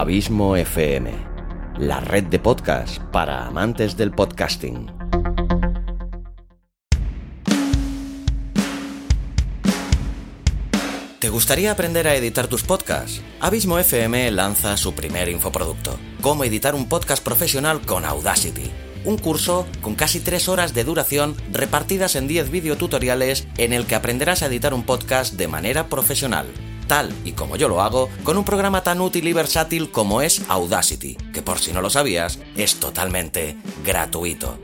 Abismo FM, la red de podcast para amantes del podcasting. ¿Te gustaría aprender a editar tus podcasts? Abismo FM lanza su primer infoproducto, cómo editar un podcast profesional con Audacity. Un curso con casi 3 horas de duración repartidas en 10 videotutoriales en el que aprenderás a editar un podcast de manera profesional tal y como yo lo hago, con un programa tan útil y versátil como es Audacity, que por si no lo sabías, es totalmente gratuito.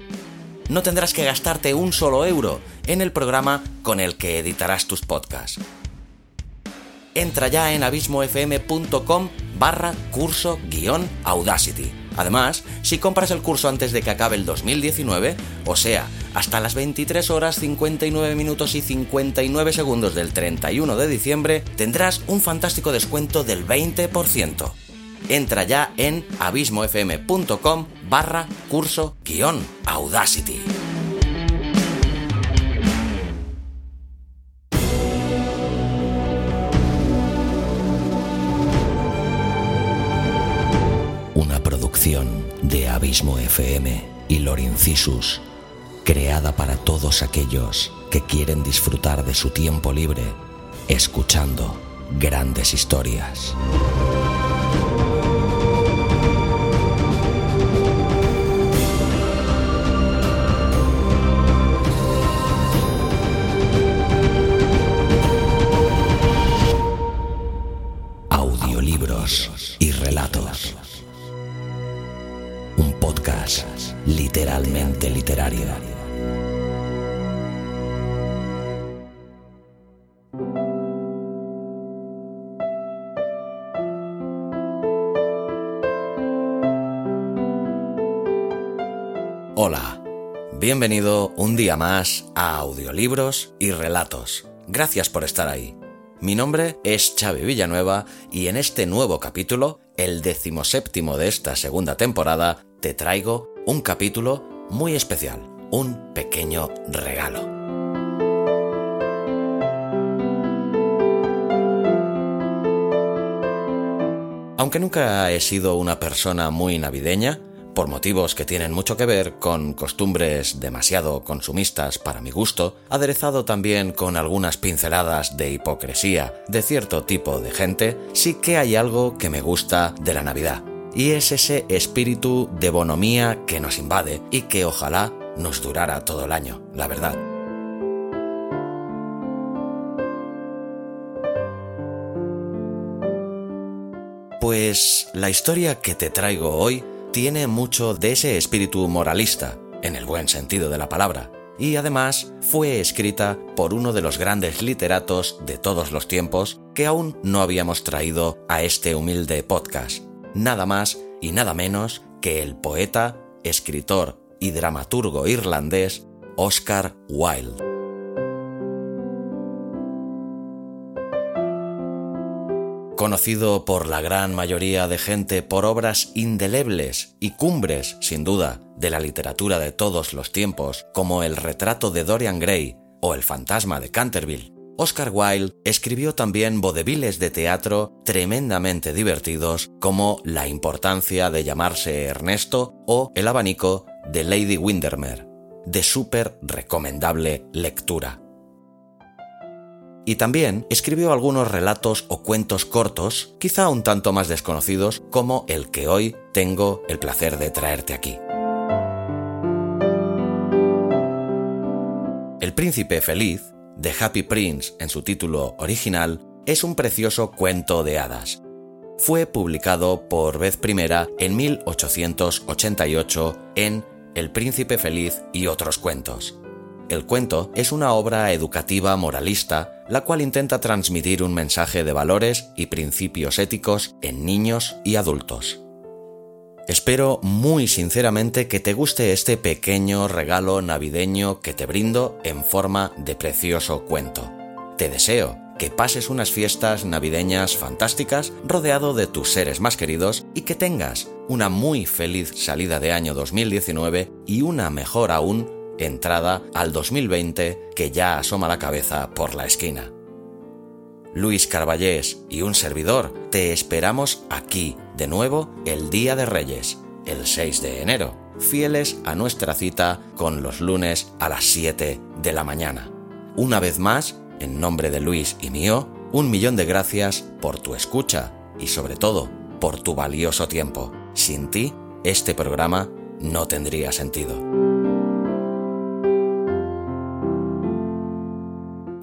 No tendrás que gastarte un solo euro en el programa con el que editarás tus podcasts. Entra ya en abismofm.com barra curso guion Audacity Además, si compras el curso antes de que acabe el 2019, o sea, hasta las 23 horas 59 minutos y 59 segundos del 31 de diciembre, tendrás un fantástico descuento del 20%. Entra ya en abismofm.com barra curso guion Audacity. De Abismo FM y Lorincisus, creada para todos aquellos que quieren disfrutar de su tiempo libre escuchando grandes historias. Literalmente literario. Hola, bienvenido un día más a Audiolibros y Relatos. Gracias por estar ahí. Mi nombre es Xavi Villanueva y en este nuevo capítulo, el decimoséptimo de esta segunda temporada, te traigo un capítulo muy especial, un pequeño regalo. Aunque nunca he sido una persona muy navideña, por motivos que tienen mucho que ver con costumbres demasiado consumistas para mi gusto, aderezado también con algunas pinceladas de hipocresía de cierto tipo de gente, sí que hay algo que me gusta de la Navidad y es ese espíritu de bonomía que nos invade y que ojalá nos durara todo el año, la verdad. Pues la historia que te traigo hoy tiene mucho de ese espíritu moralista, en el buen sentido de la palabra, y además fue escrita por uno de los grandes literatos de todos los tiempos que aún no habíamos traído a este humilde podcast, nada más y nada menos que el poeta, escritor y dramaturgo irlandés Oscar Wilde. Conocido por la gran mayoría de gente por obras indelebles y cumbres, sin duda, de la literatura de todos los tiempos, como El retrato de Dorian Gray o El fantasma de Canterville, Oscar Wilde escribió también vodeviles de teatro tremendamente divertidos como La importancia de llamarse Ernesto o El abanico de Lady Windermere, de súper recomendable lectura. Y también escribió algunos relatos o cuentos cortos, quizá un tanto más desconocidos, como el que hoy tengo el placer de traerte aquí. El príncipe feliz The Happy Prince en su título original es un precioso cuento de hadas. Fue publicado por vez primera en 1888 en El Príncipe Feliz y otros cuentos. El cuento es una obra educativa moralista, la cual intenta transmitir un mensaje de valores y principios éticos en niños y adultos. Espero muy sinceramente que te guste este pequeño regalo navideño que te brindo en forma de precioso cuento. Te deseo que pases unas fiestas navideñas fantásticas rodeado de tus seres más queridos y que tengas una muy feliz salida de año 2019 y una mejor aún entrada al 2020 que ya asoma la cabeza por la esquina. Luis Carballés y un servidor te esperamos aquí de nuevo el Día de Reyes, el 6 de enero, fieles a nuestra cita con los lunes a las 7 de la mañana. Una vez más, en nombre de Luis y mío, un millón de gracias por tu escucha y sobre todo por tu valioso tiempo. Sin ti, este programa no tendría sentido.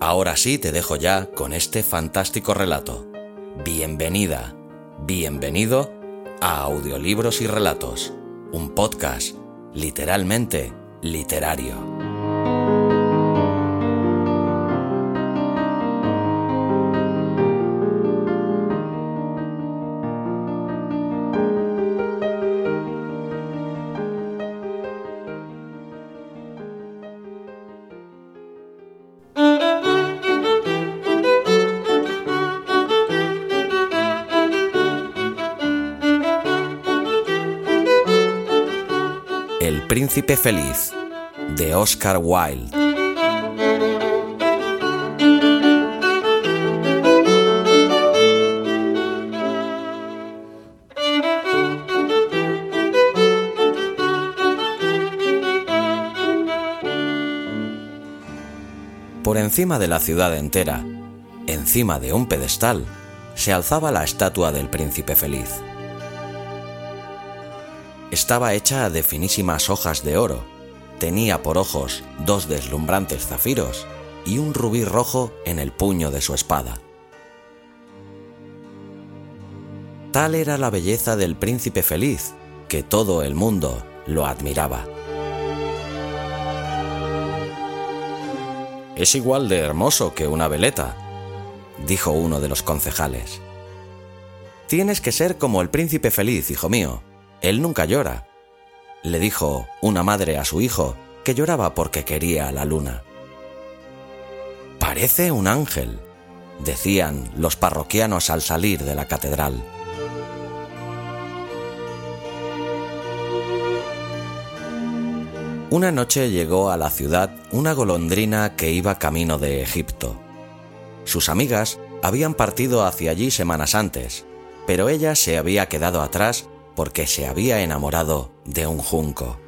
Ahora sí te dejo ya con este fantástico relato. Bienvenida, bienvenido a Audiolibros y Relatos, un podcast literalmente literario. Príncipe Feliz de Oscar Wilde. Por encima de la ciudad entera, encima de un pedestal, se alzaba la estatua del príncipe feliz estaba hecha de finísimas hojas de oro, tenía por ojos dos deslumbrantes zafiros y un rubí rojo en el puño de su espada. Tal era la belleza del príncipe feliz que todo el mundo lo admiraba. Es igual de hermoso que una veleta, dijo uno de los concejales. Tienes que ser como el príncipe feliz, hijo mío, él nunca llora. Le dijo una madre a su hijo que lloraba porque quería a la luna. Parece un ángel, decían los parroquianos al salir de la catedral. Una noche llegó a la ciudad una golondrina que iba camino de Egipto. Sus amigas habían partido hacia allí semanas antes, pero ella se había quedado atrás porque se había enamorado de un junco.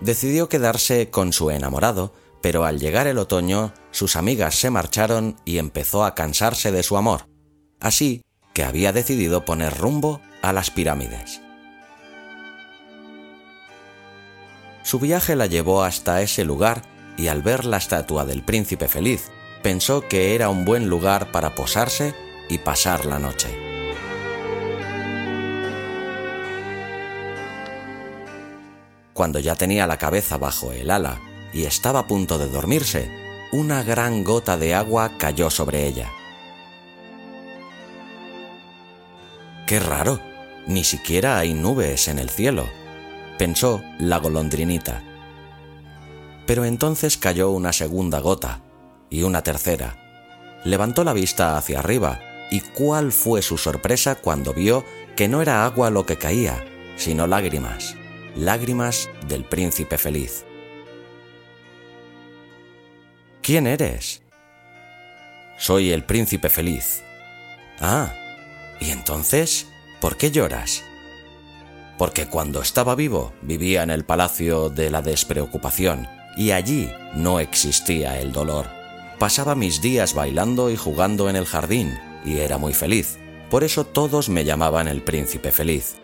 Decidió quedarse con su enamorado, pero al llegar el otoño sus amigas se marcharon y empezó a cansarse de su amor, así que había decidido poner rumbo a las pirámides. Su viaje la llevó hasta ese lugar y al ver la estatua del príncipe feliz pensó que era un buen lugar para posarse y pasar la noche. Cuando ya tenía la cabeza bajo el ala y estaba a punto de dormirse, una gran gota de agua cayó sobre ella. ¡Qué raro! Ni siquiera hay nubes en el cielo, pensó la golondrinita. Pero entonces cayó una segunda gota, y una tercera. Levantó la vista hacia arriba y cuál fue su sorpresa cuando vio que no era agua lo que caía, sino lágrimas, lágrimas del príncipe feliz. ¿Quién eres? Soy el príncipe feliz. Ah, ¿y entonces por qué lloras? Porque cuando estaba vivo vivía en el palacio de la despreocupación y allí no existía el dolor. Pasaba mis días bailando y jugando en el jardín, y era muy feliz. Por eso todos me llamaban el príncipe feliz.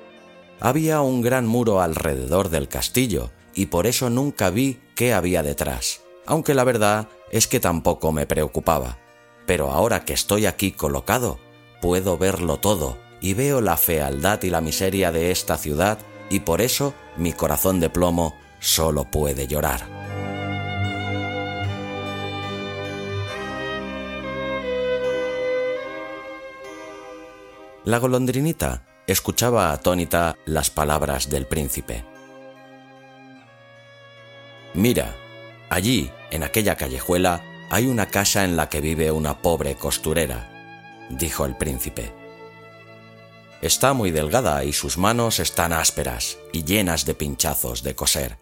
Había un gran muro alrededor del castillo, y por eso nunca vi qué había detrás, aunque la verdad es que tampoco me preocupaba. Pero ahora que estoy aquí colocado, puedo verlo todo, y veo la fealdad y la miseria de esta ciudad, y por eso mi corazón de plomo solo puede llorar. La golondrinita escuchaba atónita las palabras del príncipe. Mira, allí, en aquella callejuela, hay una casa en la que vive una pobre costurera, dijo el príncipe. Está muy delgada y sus manos están ásperas y llenas de pinchazos de coser.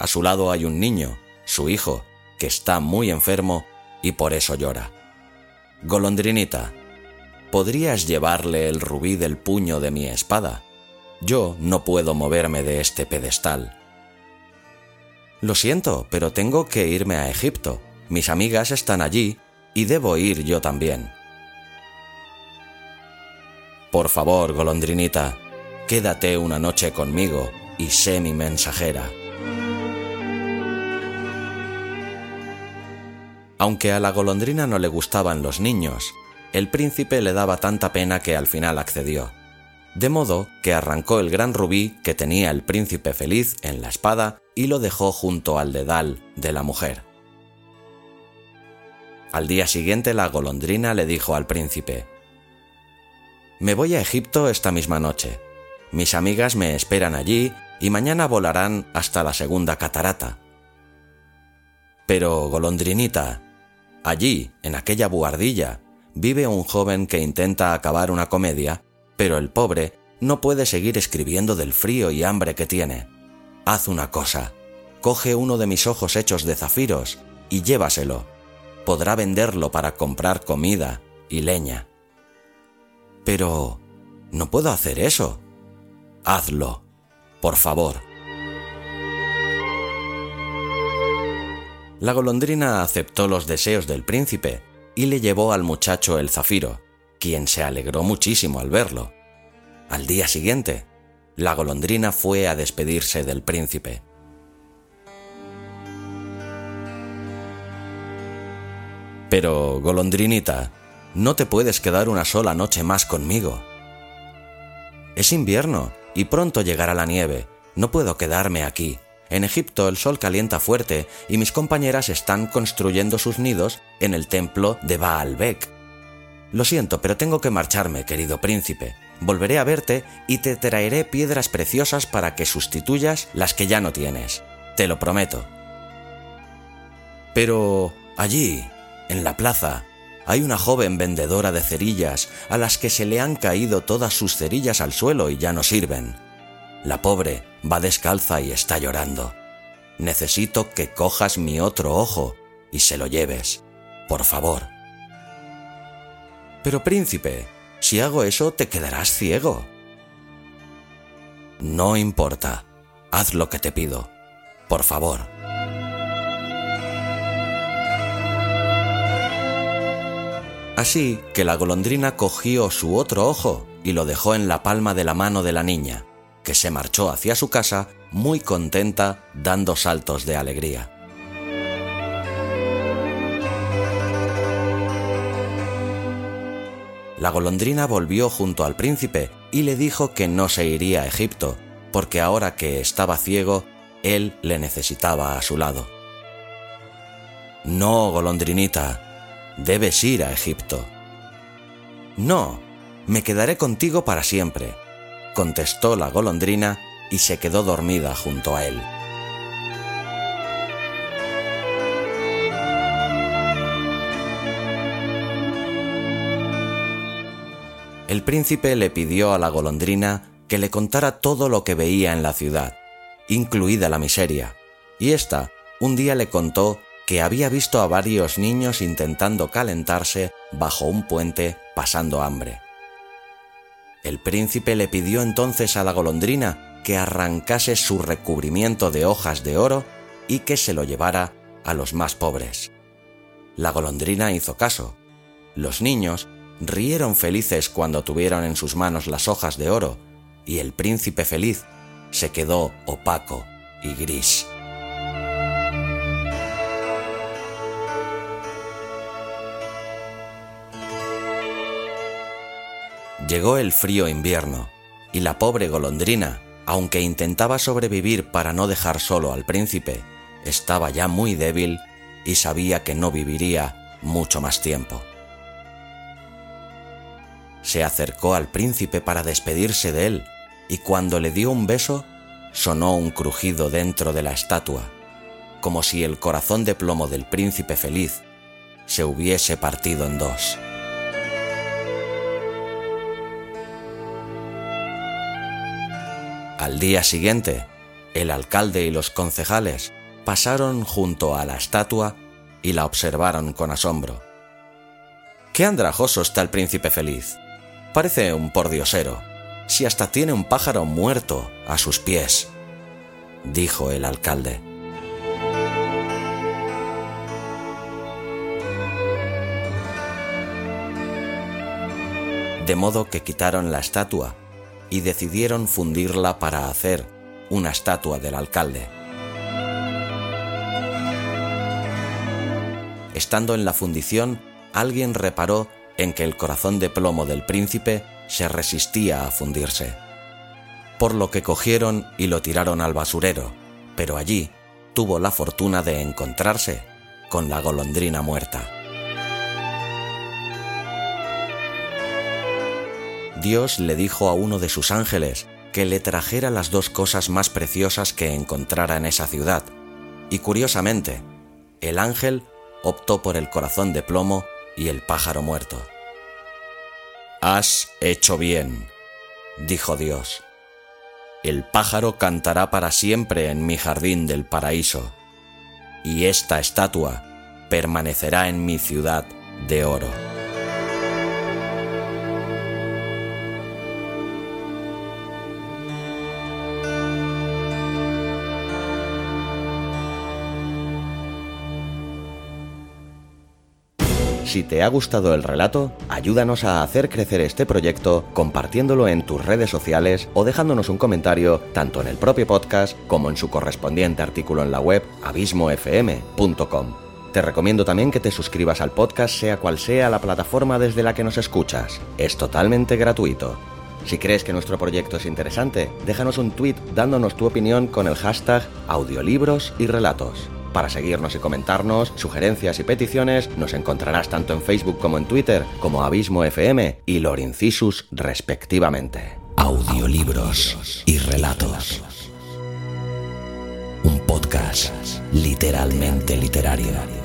A su lado hay un niño, su hijo, que está muy enfermo y por eso llora. Golondrinita, ¿podrías llevarle el rubí del puño de mi espada? Yo no puedo moverme de este pedestal. Lo siento, pero tengo que irme a Egipto. Mis amigas están allí y debo ir yo también. Por favor, golondrinita, quédate una noche conmigo y sé mi mensajera. Aunque a la golondrina no le gustaban los niños, el príncipe le daba tanta pena que al final accedió. De modo que arrancó el gran rubí que tenía el príncipe feliz en la espada y lo dejó junto al dedal de la mujer. Al día siguiente la golondrina le dijo al príncipe, Me voy a Egipto esta misma noche. Mis amigas me esperan allí y mañana volarán hasta la segunda catarata. Pero, golondrinita, allí, en aquella buhardilla, vive un joven que intenta acabar una comedia, pero el pobre no puede seguir escribiendo del frío y hambre que tiene. Haz una cosa, coge uno de mis ojos hechos de zafiros y llévaselo podrá venderlo para comprar comida y leña. Pero... no puedo hacer eso. Hazlo, por favor. La golondrina aceptó los deseos del príncipe y le llevó al muchacho el zafiro, quien se alegró muchísimo al verlo. Al día siguiente, la golondrina fue a despedirse del príncipe. Pero, golondrinita, no te puedes quedar una sola noche más conmigo. Es invierno y pronto llegará la nieve. No puedo quedarme aquí. En Egipto el sol calienta fuerte y mis compañeras están construyendo sus nidos en el templo de Baalbek. Lo siento, pero tengo que marcharme, querido príncipe. Volveré a verte y te traeré piedras preciosas para que sustituyas las que ya no tienes. Te lo prometo. Pero allí, en la plaza hay una joven vendedora de cerillas a las que se le han caído todas sus cerillas al suelo y ya no sirven. La pobre va descalza y está llorando. Necesito que cojas mi otro ojo y se lo lleves, por favor. Pero príncipe, si hago eso te quedarás ciego. No importa, haz lo que te pido, por favor. Así que la golondrina cogió su otro ojo y lo dejó en la palma de la mano de la niña, que se marchó hacia su casa muy contenta dando saltos de alegría. La golondrina volvió junto al príncipe y le dijo que no se iría a Egipto, porque ahora que estaba ciego, él le necesitaba a su lado. No, golondrinita, debes ir a Egipto. No, me quedaré contigo para siempre, contestó la golondrina y se quedó dormida junto a él. El príncipe le pidió a la golondrina que le contara todo lo que veía en la ciudad, incluida la miseria, y ésta un día le contó que había visto a varios niños intentando calentarse bajo un puente pasando hambre. El príncipe le pidió entonces a la golondrina que arrancase su recubrimiento de hojas de oro y que se lo llevara a los más pobres. La golondrina hizo caso. Los niños rieron felices cuando tuvieron en sus manos las hojas de oro, y el príncipe feliz se quedó opaco y gris. Llegó el frío invierno, y la pobre golondrina, aunque intentaba sobrevivir para no dejar solo al príncipe, estaba ya muy débil y sabía que no viviría mucho más tiempo. Se acercó al príncipe para despedirse de él, y cuando le dio un beso, sonó un crujido dentro de la estatua, como si el corazón de plomo del príncipe feliz se hubiese partido en dos. Al día siguiente, el alcalde y los concejales pasaron junto a la estatua y la observaron con asombro. Qué andrajoso está el príncipe feliz. Parece un pordiosero, si hasta tiene un pájaro muerto a sus pies, dijo el alcalde. De modo que quitaron la estatua y decidieron fundirla para hacer una estatua del alcalde. Estando en la fundición, alguien reparó en que el corazón de plomo del príncipe se resistía a fundirse. Por lo que cogieron y lo tiraron al basurero, pero allí tuvo la fortuna de encontrarse con la golondrina muerta. Dios le dijo a uno de sus ángeles que le trajera las dos cosas más preciosas que encontrara en esa ciudad, y curiosamente, el ángel optó por el corazón de plomo y el pájaro muerto. Has hecho bien, dijo Dios. El pájaro cantará para siempre en mi jardín del paraíso, y esta estatua permanecerá en mi ciudad de oro. Si te ha gustado el relato, ayúdanos a hacer crecer este proyecto compartiéndolo en tus redes sociales o dejándonos un comentario tanto en el propio podcast como en su correspondiente artículo en la web abismofm.com. Te recomiendo también que te suscribas al podcast sea cual sea la plataforma desde la que nos escuchas. Es totalmente gratuito. Si crees que nuestro proyecto es interesante, déjanos un tweet dándonos tu opinión con el hashtag audiolibros y relatos. Para seguirnos y comentarnos, sugerencias y peticiones, nos encontrarás tanto en Facebook como en Twitter, como Abismo FM y Lorincisus respectivamente. Audiolibros y relatos. Un podcast literalmente literario.